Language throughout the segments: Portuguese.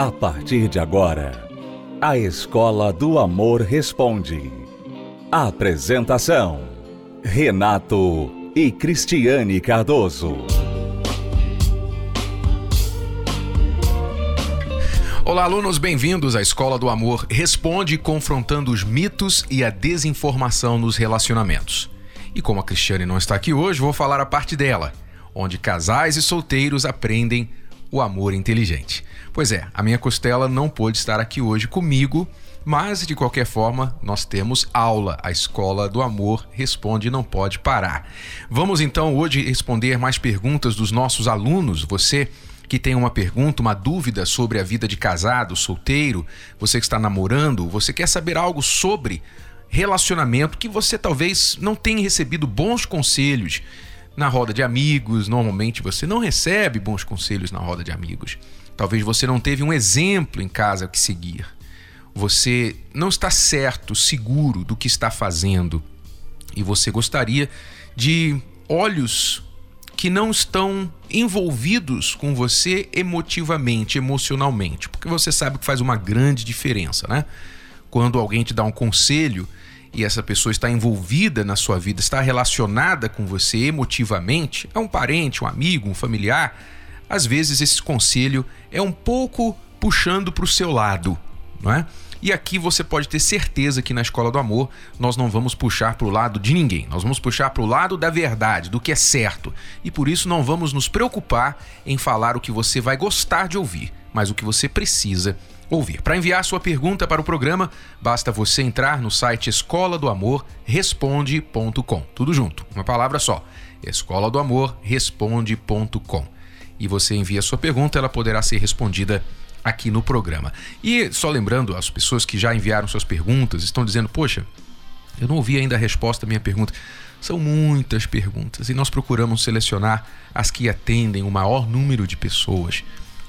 A partir de agora, a Escola do Amor Responde. Apresentação: Renato e Cristiane Cardoso. Olá, alunos, bem-vindos à Escola do Amor Responde, confrontando os mitos e a desinformação nos relacionamentos. E como a Cristiane não está aqui hoje, vou falar a parte dela, onde casais e solteiros aprendem o amor inteligente. Pois é, a minha costela não pôde estar aqui hoje comigo, mas de qualquer forma, nós temos aula. A Escola do Amor responde e não pode parar. Vamos então hoje responder mais perguntas dos nossos alunos. Você que tem uma pergunta, uma dúvida sobre a vida de casado, solteiro, você que está namorando, você quer saber algo sobre relacionamento que você talvez não tenha recebido bons conselhos na roda de amigos, normalmente você não recebe bons conselhos na roda de amigos. Talvez você não teve um exemplo em casa que seguir. Você não está certo, seguro do que está fazendo e você gostaria de olhos que não estão envolvidos com você emotivamente, emocionalmente, porque você sabe que faz uma grande diferença, né? Quando alguém te dá um conselho e essa pessoa está envolvida na sua vida, está relacionada com você emotivamente, é um parente, um amigo, um familiar, às vezes esse conselho é um pouco puxando para o seu lado, não é? E aqui você pode ter certeza que na escola do amor nós não vamos puxar para o lado de ninguém, nós vamos puxar para o lado da verdade, do que é certo. E por isso não vamos nos preocupar em falar o que você vai gostar de ouvir, mas o que você precisa ouvir. Para enviar sua pergunta para o programa, basta você entrar no site escola do amor responde.com. Tudo junto, uma palavra só. Escola do amor responde.com. E você envia sua pergunta, ela poderá ser respondida aqui no programa. E só lembrando, as pessoas que já enviaram suas perguntas estão dizendo: Poxa, eu não ouvi ainda a resposta à minha pergunta. São muitas perguntas e nós procuramos selecionar as que atendem o maior número de pessoas,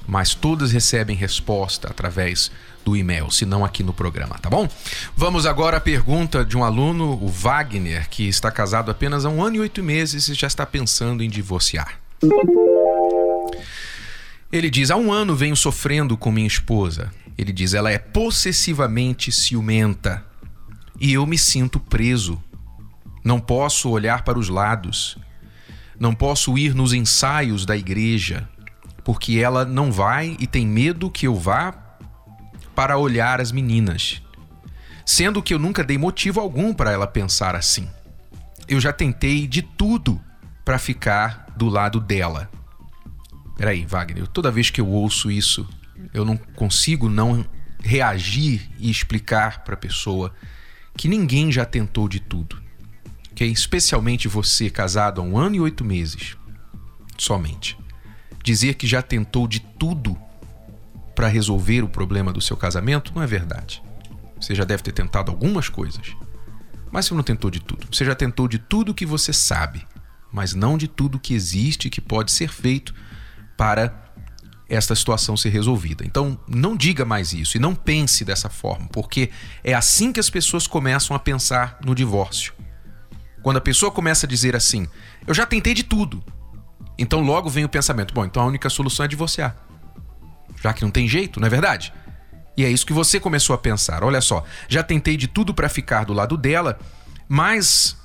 mas todas recebem resposta através do e-mail, se não aqui no programa, tá bom? Vamos agora à pergunta de um aluno, o Wagner, que está casado apenas há um ano e oito meses e já está pensando em divorciar. Ele diz: há um ano venho sofrendo com minha esposa. Ele diz: ela é possessivamente ciumenta e eu me sinto preso. Não posso olhar para os lados. Não posso ir nos ensaios da igreja, porque ela não vai e tem medo que eu vá para olhar as meninas. Sendo que eu nunca dei motivo algum para ela pensar assim. Eu já tentei de tudo para ficar do lado dela. Peraí, Wagner, toda vez que eu ouço isso, eu não consigo não reagir e explicar para a pessoa que ninguém já tentou de tudo. Que especialmente você, casado há um ano e oito meses, somente. Dizer que já tentou de tudo para resolver o problema do seu casamento não é verdade. Você já deve ter tentado algumas coisas. Mas você não tentou de tudo. Você já tentou de tudo que você sabe, mas não de tudo que existe que pode ser feito para esta situação ser resolvida. Então, não diga mais isso e não pense dessa forma, porque é assim que as pessoas começam a pensar no divórcio. Quando a pessoa começa a dizer assim: "Eu já tentei de tudo". Então logo vem o pensamento: "Bom, então a única solução é divorciar". Já que não tem jeito, não é verdade? E é isso que você começou a pensar. Olha só, já tentei de tudo para ficar do lado dela, mas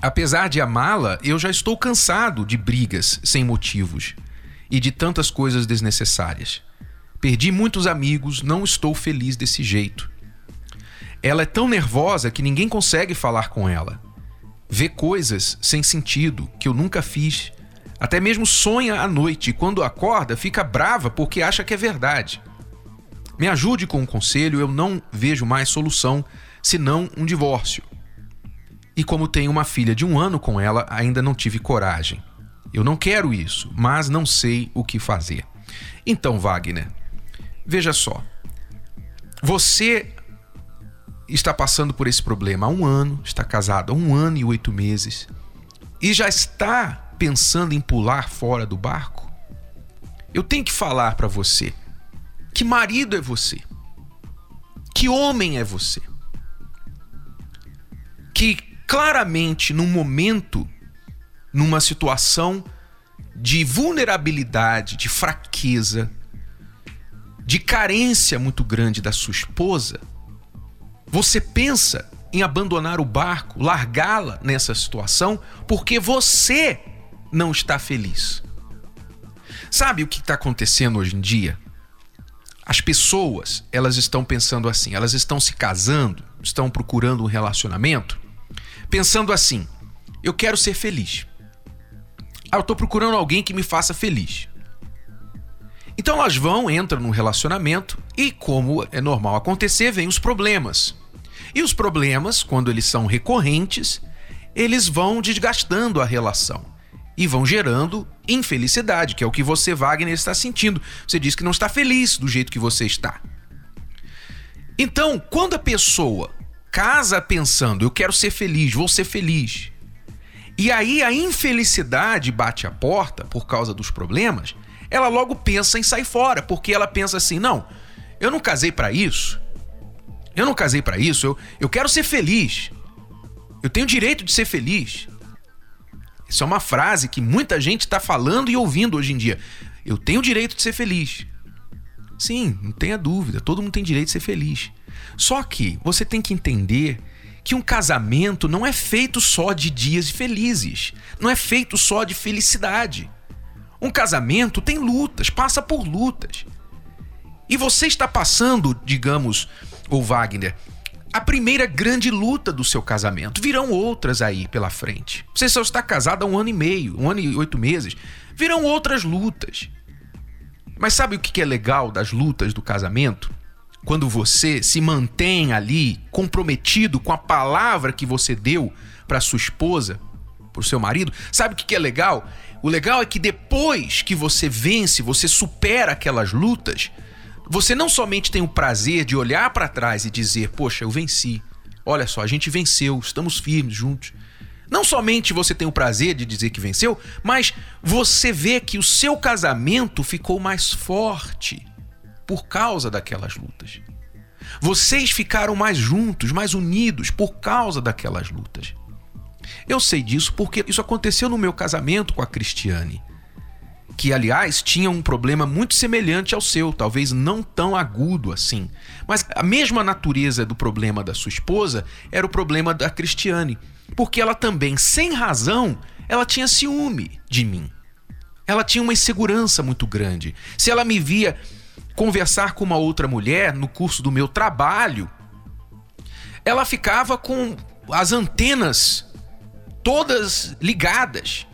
apesar de amá-la, eu já estou cansado de brigas sem motivos e de tantas coisas desnecessárias. Perdi muitos amigos, não estou feliz desse jeito. Ela é tão nervosa que ninguém consegue falar com ela. Vê coisas sem sentido que eu nunca fiz. Até mesmo sonha à noite e quando acorda fica brava porque acha que é verdade. Me ajude com um conselho, eu não vejo mais solução senão um divórcio. E como tenho uma filha de um ano com ela, ainda não tive coragem. Eu não quero isso, mas não sei o que fazer. Então, Wagner, veja só. Você está passando por esse problema há um ano, está casado há um ano e oito meses, e já está pensando em pular fora do barco? Eu tenho que falar para você que marido é você, que homem é você, que claramente num momento numa situação de vulnerabilidade, de fraqueza, de carência muito grande da sua esposa, você pensa em abandonar o barco, largá-la nessa situação, porque você não está feliz. Sabe o que está acontecendo hoje em dia? As pessoas, elas estão pensando assim, elas estão se casando, estão procurando um relacionamento, pensando assim: eu quero ser feliz. Ah, eu estou procurando alguém que me faça feliz. Então elas vão, entram num relacionamento e, como é normal acontecer, vêm os problemas. E os problemas, quando eles são recorrentes, eles vão desgastando a relação e vão gerando infelicidade, que é o que você, Wagner, está sentindo. Você diz que não está feliz do jeito que você está. Então, quando a pessoa casa pensando, eu quero ser feliz, vou ser feliz, e aí a infelicidade bate a porta por causa dos problemas, ela logo pensa em sair fora, porque ela pensa assim: não, eu não casei para isso. Eu não casei para isso, eu, eu quero ser feliz. Eu tenho direito de ser feliz. Isso é uma frase que muita gente está falando e ouvindo hoje em dia. Eu tenho direito de ser feliz. Sim, não tenha dúvida, todo mundo tem direito de ser feliz. Só que você tem que entender que um casamento não é feito só de dias felizes, não é feito só de felicidade. Um casamento tem lutas, passa por lutas. E você está passando, digamos, o Wagner, a primeira grande luta do seu casamento. Virão outras aí pela frente. Você só está casado há um ano e meio, um ano e oito meses. Virão outras lutas. Mas sabe o que é legal das lutas do casamento? quando você se mantém ali comprometido com a palavra que você deu para sua esposa, para o seu marido, sabe o que é legal? O legal é que depois que você vence, você supera aquelas lutas, você não somente tem o prazer de olhar para trás e dizer: Poxa, eu venci. Olha só, a gente venceu, estamos firmes juntos. Não somente você tem o prazer de dizer que venceu, mas você vê que o seu casamento ficou mais forte por causa daquelas lutas. Vocês ficaram mais juntos, mais unidos por causa daquelas lutas. Eu sei disso porque isso aconteceu no meu casamento com a Cristiane, que aliás tinha um problema muito semelhante ao seu, talvez não tão agudo assim. Mas a mesma natureza do problema da sua esposa era o problema da Cristiane, porque ela também, sem razão, ela tinha ciúme de mim. Ela tinha uma insegurança muito grande. Se ela me via conversar com uma outra mulher no curso do meu trabalho, ela ficava com as antenas todas ligadas.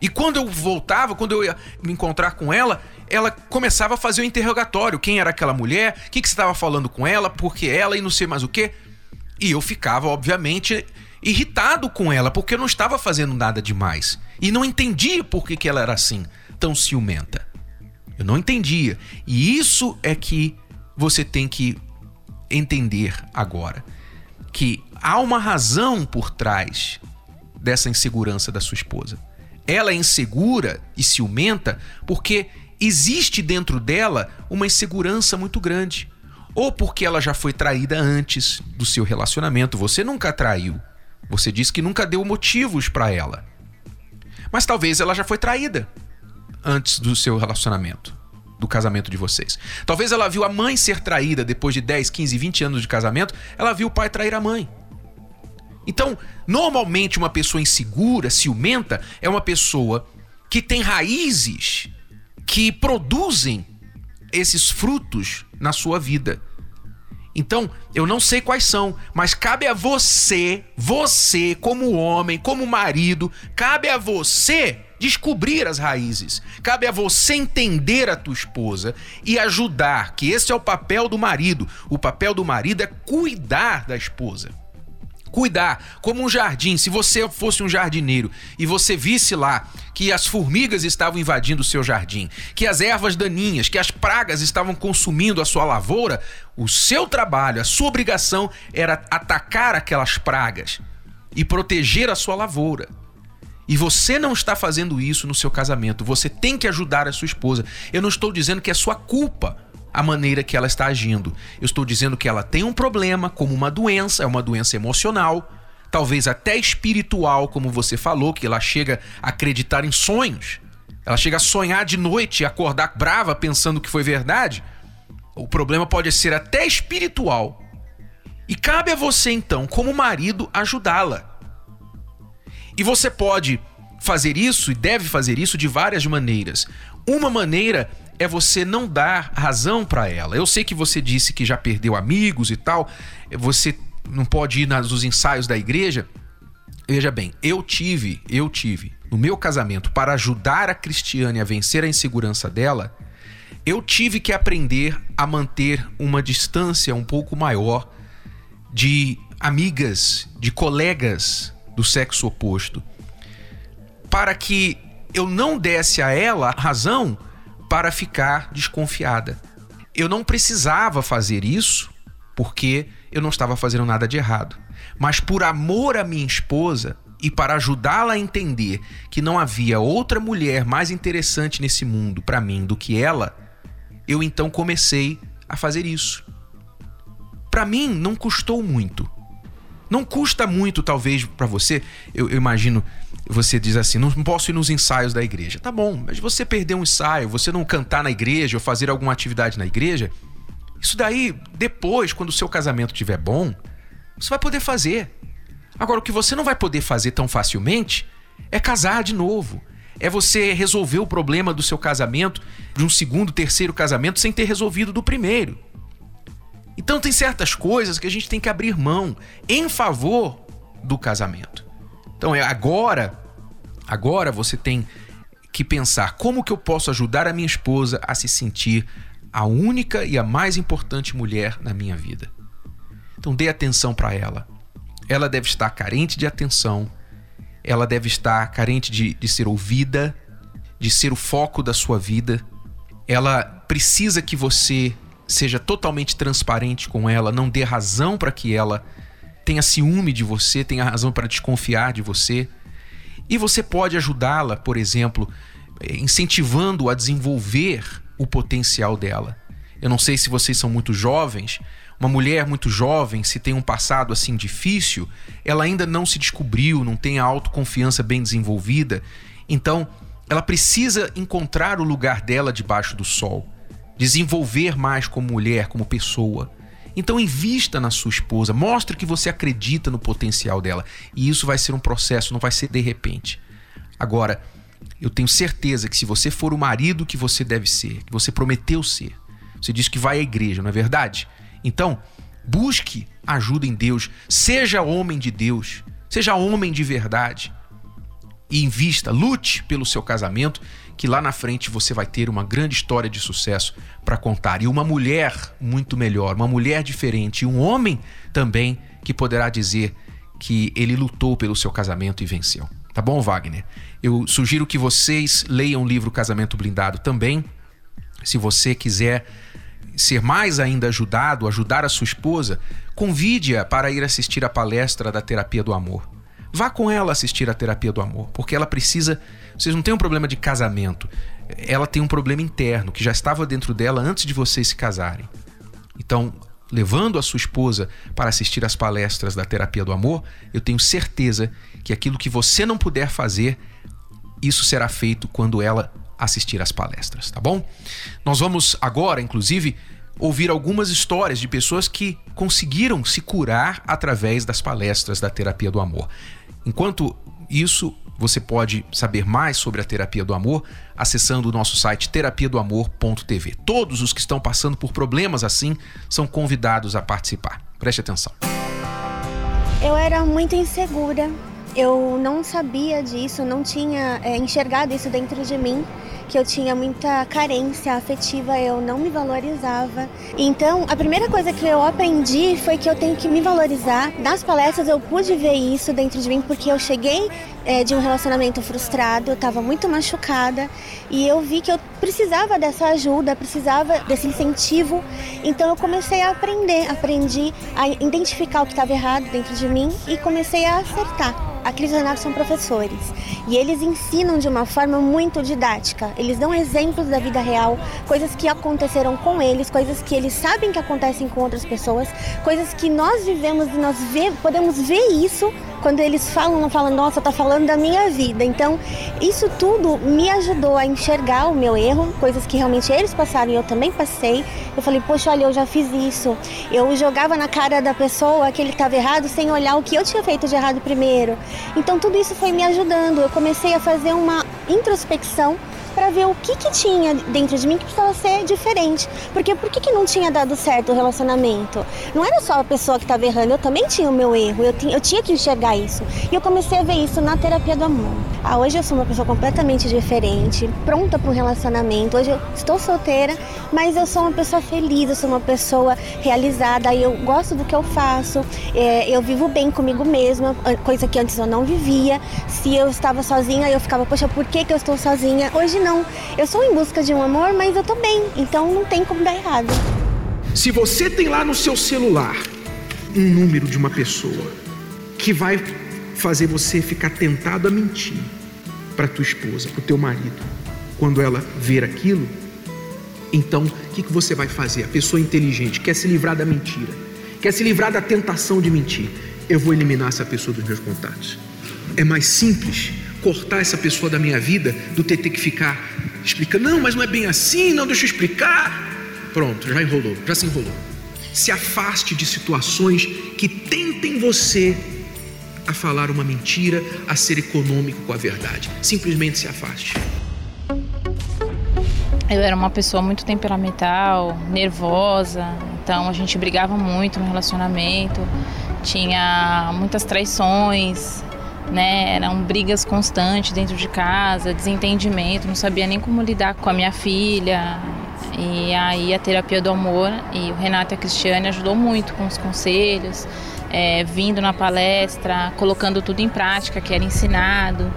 E quando eu voltava, quando eu ia me encontrar com ela, ela começava a fazer o interrogatório. Quem era aquela mulher? O que, que você estava falando com ela? Por que ela e não sei mais o que. E eu ficava, obviamente, irritado com ela, porque eu não estava fazendo nada demais. E não entendia por que, que ela era assim, tão ciumenta. Eu não entendia. E isso é que você tem que entender agora. Que há uma razão por trás dessa insegurança da sua esposa. Ela é insegura e ciumenta porque existe dentro dela uma insegurança muito grande. Ou porque ela já foi traída antes do seu relacionamento. Você nunca traiu. Você disse que nunca deu motivos para ela. Mas talvez ela já foi traída antes do seu relacionamento, do casamento de vocês. Talvez ela viu a mãe ser traída depois de 10, 15, 20 anos de casamento, ela viu o pai trair a mãe. Então, normalmente uma pessoa insegura, ciumenta, é uma pessoa que tem raízes que produzem esses frutos na sua vida. Então, eu não sei quais são, mas cabe a você, você como homem, como marido, cabe a você descobrir as raízes. Cabe a você entender a tua esposa e ajudar, que esse é o papel do marido. O papel do marido é cuidar da esposa. Cuidar, como um jardim. Se você fosse um jardineiro e você visse lá que as formigas estavam invadindo o seu jardim, que as ervas daninhas, que as pragas estavam consumindo a sua lavoura, o seu trabalho, a sua obrigação era atacar aquelas pragas e proteger a sua lavoura. E você não está fazendo isso no seu casamento. Você tem que ajudar a sua esposa. Eu não estou dizendo que é sua culpa a maneira que ela está agindo. Eu estou dizendo que ela tem um problema, como uma doença, é uma doença emocional, talvez até espiritual, como você falou, que ela chega a acreditar em sonhos. Ela chega a sonhar de noite e acordar brava pensando que foi verdade. O problema pode ser até espiritual. E cabe a você então, como marido, ajudá-la. E você pode fazer isso e deve fazer isso de várias maneiras. Uma maneira é você não dar razão para ela. Eu sei que você disse que já perdeu amigos e tal, você não pode ir nos ensaios da igreja. Veja bem, eu tive, eu tive no meu casamento para ajudar a Cristiane a vencer a insegurança dela, eu tive que aprender a manter uma distância um pouco maior de amigas, de colegas do sexo oposto, para que eu não desse a ela razão para ficar desconfiada. Eu não precisava fazer isso porque eu não estava fazendo nada de errado. Mas por amor à minha esposa e para ajudá-la a entender que não havia outra mulher mais interessante nesse mundo para mim do que ela, eu então comecei a fazer isso. Para mim não custou muito. Não custa muito, talvez, para você. Eu, eu, imagino, você diz assim: não posso ir nos ensaios da igreja. Tá bom, mas você perder um ensaio, você não cantar na igreja ou fazer alguma atividade na igreja, isso daí, depois, quando o seu casamento estiver bom, você vai poder fazer. Agora, o que você não vai poder fazer tão facilmente é casar de novo. É você resolver o problema do seu casamento, de um segundo, terceiro casamento, sem ter resolvido do primeiro. Então tem certas coisas que a gente tem que abrir mão em favor do casamento. Então é agora, agora você tem que pensar como que eu posso ajudar a minha esposa a se sentir a única e a mais importante mulher na minha vida. Então dê atenção para ela. Ela deve estar carente de atenção, ela deve estar carente de, de ser ouvida, de ser o foco da sua vida. Ela precisa que você seja totalmente transparente com ela, não dê razão para que ela tenha ciúme de você, tenha razão para desconfiar de você. E você pode ajudá-la, por exemplo, eh, incentivando a desenvolver o potencial dela. Eu não sei se vocês são muito jovens. Uma mulher muito jovem, se tem um passado assim difícil, ela ainda não se descobriu, não tem a autoconfiança bem desenvolvida. Então, ela precisa encontrar o lugar dela debaixo do sol desenvolver mais como mulher, como pessoa. Então invista na sua esposa, mostre que você acredita no potencial dela. E isso vai ser um processo, não vai ser de repente. Agora, eu tenho certeza que se você for o marido que você deve ser, que você prometeu ser, você disse que vai à igreja, não é verdade? Então, busque ajuda em Deus, seja homem de Deus, seja homem de verdade. E invista, lute pelo seu casamento que lá na frente você vai ter uma grande história de sucesso para contar. E uma mulher muito melhor, uma mulher diferente, e um homem também que poderá dizer que ele lutou pelo seu casamento e venceu. Tá bom, Wagner? Eu sugiro que vocês leiam o livro Casamento Blindado também. Se você quiser ser mais ainda ajudado, ajudar a sua esposa, convide-a para ir assistir a palestra da Terapia do Amor. Vá com ela assistir a terapia do amor, porque ela precisa. Vocês não têm um problema de casamento. Ela tem um problema interno que já estava dentro dela antes de vocês se casarem. Então, levando a sua esposa para assistir às palestras da terapia do amor, eu tenho certeza que aquilo que você não puder fazer, isso será feito quando ela assistir às palestras, tá bom? Nós vamos agora, inclusive, ouvir algumas histórias de pessoas que conseguiram se curar através das palestras da terapia do amor. Enquanto isso, você pode saber mais sobre a terapia do amor acessando o nosso site terapiadoamor.tv. Todos os que estão passando por problemas assim são convidados a participar. Preste atenção. Eu era muito insegura. Eu não sabia disso, não tinha é, enxergado isso dentro de mim que eu tinha muita carência afetiva, eu não me valorizava. Então, a primeira coisa que eu aprendi foi que eu tenho que me valorizar. Nas palestras eu pude ver isso dentro de mim porque eu cheguei é, de um relacionamento frustrado, eu estava muito machucada e eu vi que eu precisava dessa ajuda, precisava desse incentivo. Então eu comecei a aprender, aprendi a identificar o que estava errado dentro de mim e comecei a acertar a Cris e Renato são professores e eles ensinam de uma forma muito didática. Eles dão exemplos da vida real, coisas que aconteceram com eles, coisas que eles sabem que acontecem com outras pessoas, coisas que nós vivemos e nós vê, podemos ver isso quando eles falam, não falam, nossa, tá falando da minha vida. Então, isso tudo me ajudou a enxergar o meu erro, coisas que realmente eles passaram e eu também passei. Eu falei, poxa, olha, eu já fiz isso. Eu jogava na cara da pessoa que ele estava errado sem olhar o que eu tinha feito de errado primeiro. Então, tudo isso foi me ajudando. Eu comecei a fazer uma introspecção para ver o que, que tinha dentro de mim que precisava ser diferente. Porque por que, que não tinha dado certo o relacionamento? Não era só a pessoa que estava errando, eu também tinha o meu erro, eu, eu tinha que enxergar isso. E eu comecei a ver isso na terapia do amor. Ah, hoje eu sou uma pessoa completamente diferente, pronta para um relacionamento. Hoje eu estou solteira, mas eu sou uma pessoa feliz, eu sou uma pessoa realizada, eu gosto do que eu faço, é, eu vivo bem comigo mesma, coisa que antes eu não vivia. Se eu estava sozinha, eu ficava, poxa, por que, que eu estou sozinha? Hoje não. Eu sou em busca de um amor, mas eu tô bem, então não tem como dar errado. Se você tem lá no seu celular um número de uma pessoa que vai fazer você ficar tentado a mentir para tua esposa, para o teu marido, quando ela ver aquilo, então o que, que você vai fazer? A pessoa inteligente quer se livrar da mentira, quer se livrar da tentação de mentir. Eu vou eliminar essa pessoa dos meus contatos. É mais simples cortar essa pessoa da minha vida do ter, ter que ficar explicando, não, mas não é bem assim, não, deixa eu explicar. Pronto, já enrolou, já se enrolou. Se afaste de situações que tentem você a falar uma mentira, a ser econômico com a verdade. Simplesmente se afaste. Eu era uma pessoa muito temperamental, nervosa, então a gente brigava muito no relacionamento, tinha muitas traições, né? Eram brigas constantes dentro de casa, desentendimento, não sabia nem como lidar com a minha filha. E aí a terapia do amor e o Renato e a Cristiane ajudou muito com os conselhos, é, vindo na palestra, colocando tudo em prática que era ensinado,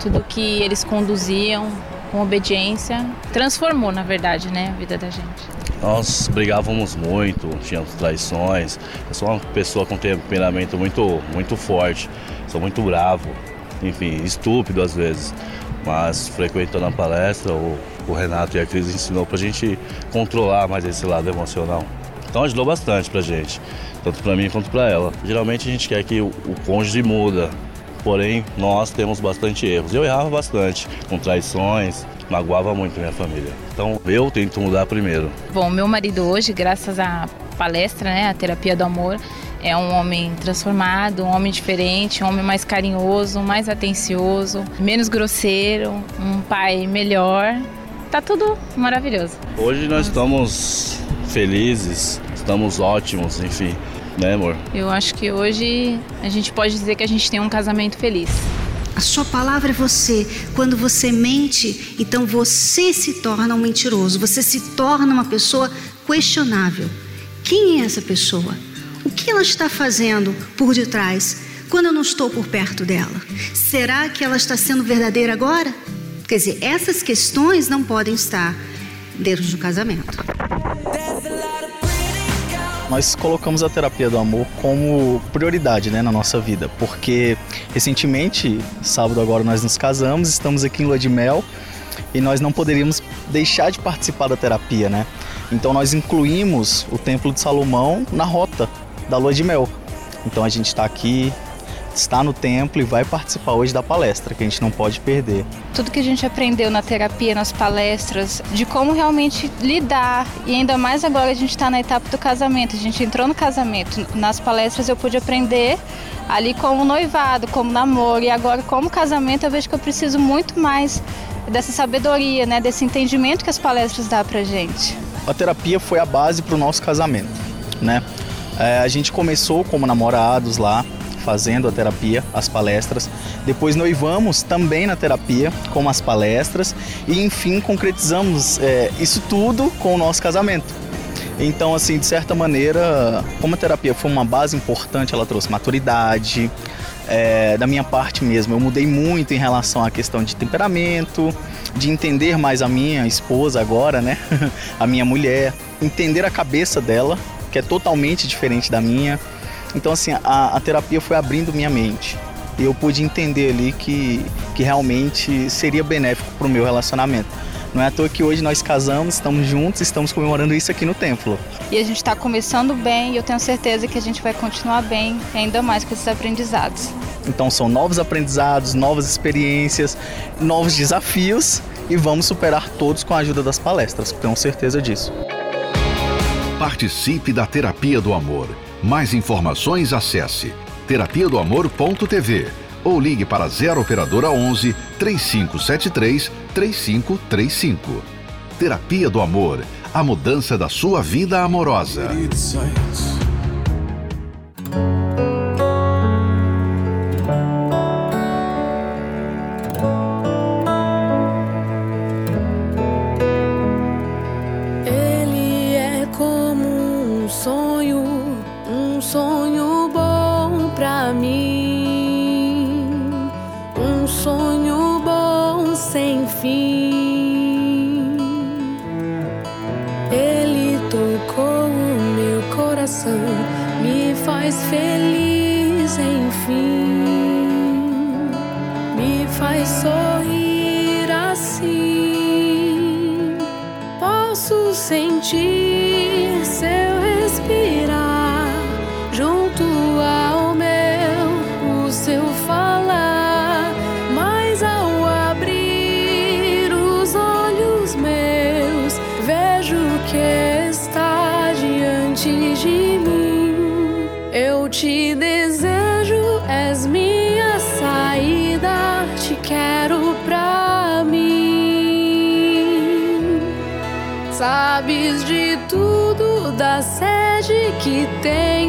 tudo que eles conduziam com obediência, transformou, na verdade, né, a vida da gente. Nós brigávamos muito, tínhamos traições. Eu sou uma pessoa com temperamento muito, muito forte, sou muito bravo, enfim, estúpido às vezes. Mas frequentando a palestra, o, o Renato e a Cris ensinou pra gente controlar mais esse lado emocional. Então ajudou bastante pra gente, tanto pra mim quanto pra ela. Geralmente a gente quer que o, o cônjuge muda, porém nós temos bastante erros. Eu errava bastante, com traições, magoava muito minha família. Então eu tento mudar primeiro. Bom, meu marido hoje, graças à palestra, né, a terapia do amor, é um homem transformado, um homem diferente, um homem mais carinhoso, mais atencioso, menos grosseiro, um pai melhor. Tá tudo maravilhoso. Hoje nós estamos felizes, estamos ótimos, enfim né, amor? Eu acho que hoje a gente pode dizer que a gente tem um casamento feliz. A sua palavra é você. Quando você mente, então você se torna um mentiroso, você se torna uma pessoa questionável. Quem é essa pessoa? O que ela está fazendo por detrás quando eu não estou por perto dela? Será que ela está sendo verdadeira agora? Quer dizer, essas questões não podem estar dentro do casamento nós colocamos a terapia do amor como prioridade né, na nossa vida, porque recentemente, sábado agora, nós nos casamos, estamos aqui em Lua de Mel e nós não poderíamos deixar de participar da terapia, né? Então nós incluímos o Templo de Salomão na rota da Lua de Mel. Então a gente está aqui está no templo e vai participar hoje da palestra, que a gente não pode perder. Tudo que a gente aprendeu na terapia, nas palestras, de como realmente lidar, e ainda mais agora a gente está na etapa do casamento, a gente entrou no casamento. Nas palestras eu pude aprender ali como noivado, como namoro, e agora como casamento eu vejo que eu preciso muito mais dessa sabedoria, né, desse entendimento que as palestras dão pra gente. A terapia foi a base para o nosso casamento, né? É, a gente começou como namorados lá, fazendo a terapia, as palestras. Depois noivamos também na terapia, com as palestras. E enfim, concretizamos é, isso tudo com o nosso casamento. Então, assim, de certa maneira, como a terapia foi uma base importante, ela trouxe maturidade. É, da minha parte mesmo, eu mudei muito em relação à questão de temperamento, de entender mais a minha esposa agora, né? a minha mulher, entender a cabeça dela, que é totalmente diferente da minha. Então, assim, a, a terapia foi abrindo minha mente. E eu pude entender ali que, que realmente seria benéfico para o meu relacionamento. Não é à toa que hoje nós casamos, estamos juntos, estamos comemorando isso aqui no templo. E a gente está começando bem e eu tenho certeza que a gente vai continuar bem, ainda mais com esses aprendizados. Então são novos aprendizados, novas experiências, novos desafios e vamos superar todos com a ajuda das palestras, tenho certeza disso. Participe da Terapia do Amor. Mais informações acesse terapia do amor.tv ou ligue para 0 operadora 11 3573 3535. Terapia do Amor, a mudança da sua vida amorosa. Falar. Mas ao abrir os olhos meus, vejo que está diante de mim. Eu te desejo, és minha saída, te quero pra mim. Sabes de tudo da sede que tenho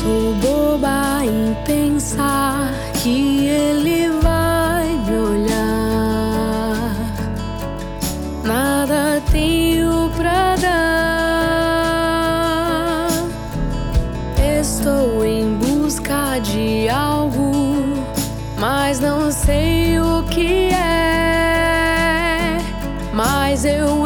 sou boba em pensar que ele vai me olhar. Nada tenho pra dar. Estou em busca de algo, mas não sei o que é. Mas eu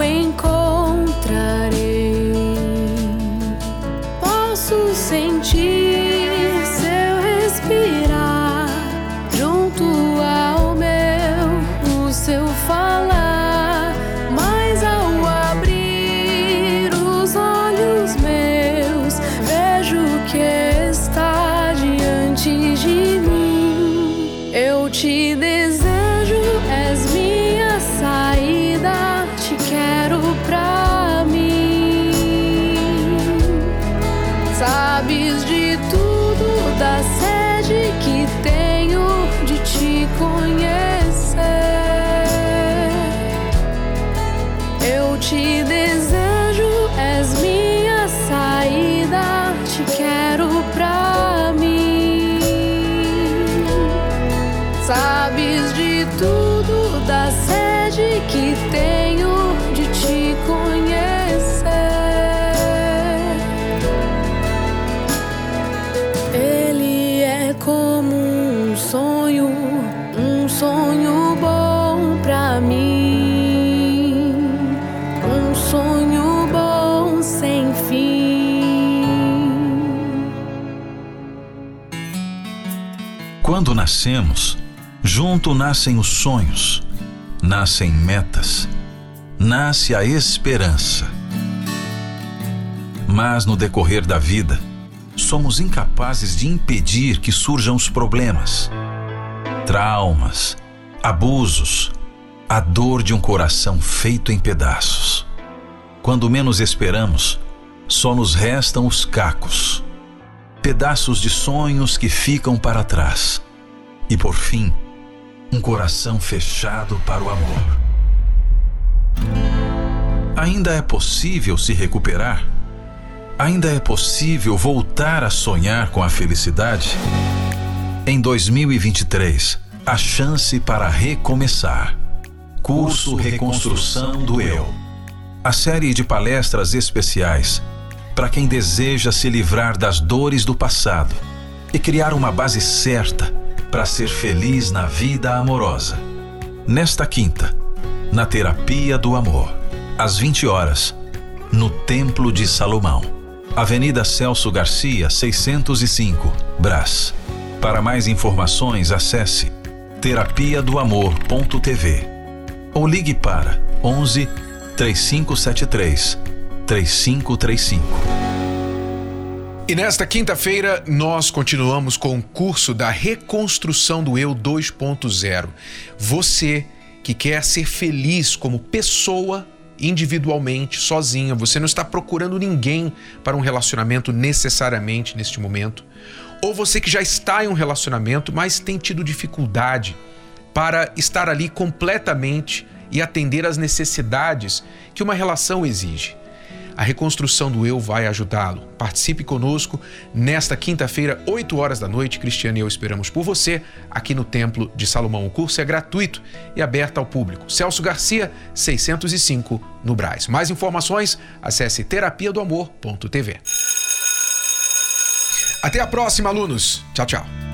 nascemos, junto nascem os sonhos, nascem metas, nasce a esperança. Mas no decorrer da vida, somos incapazes de impedir que surjam os problemas, traumas, abusos, a dor de um coração feito em pedaços. Quando menos esperamos, só nos restam os cacos, pedaços de sonhos que ficam para trás. E por fim, um coração fechado para o amor. Ainda é possível se recuperar? Ainda é possível voltar a sonhar com a felicidade? Em 2023, a chance para recomeçar. Curso Reconstrução do Eu. A série de palestras especiais para quem deseja se livrar das dores do passado e criar uma base certa para ser feliz na vida amorosa. Nesta quinta, na Terapia do Amor, às 20 horas, no Templo de Salomão. Avenida Celso Garcia, 605, Brás. Para mais informações, acesse terapia do amor.tv ou ligue para 11 3573 3535. E nesta quinta-feira nós continuamos com o curso da reconstrução do eu 2.0. Você que quer ser feliz como pessoa individualmente, sozinha, você não está procurando ninguém para um relacionamento necessariamente neste momento, ou você que já está em um relacionamento, mas tem tido dificuldade para estar ali completamente e atender às necessidades que uma relação exige. A reconstrução do eu vai ajudá-lo. Participe conosco nesta quinta-feira, 8 horas da noite. Cristiano e eu esperamos por você aqui no Templo de Salomão. O curso é gratuito e aberto ao público. Celso Garcia, 605, no Braz. Mais informações, acesse terapia do amor.tv. Até a próxima, alunos. Tchau, tchau.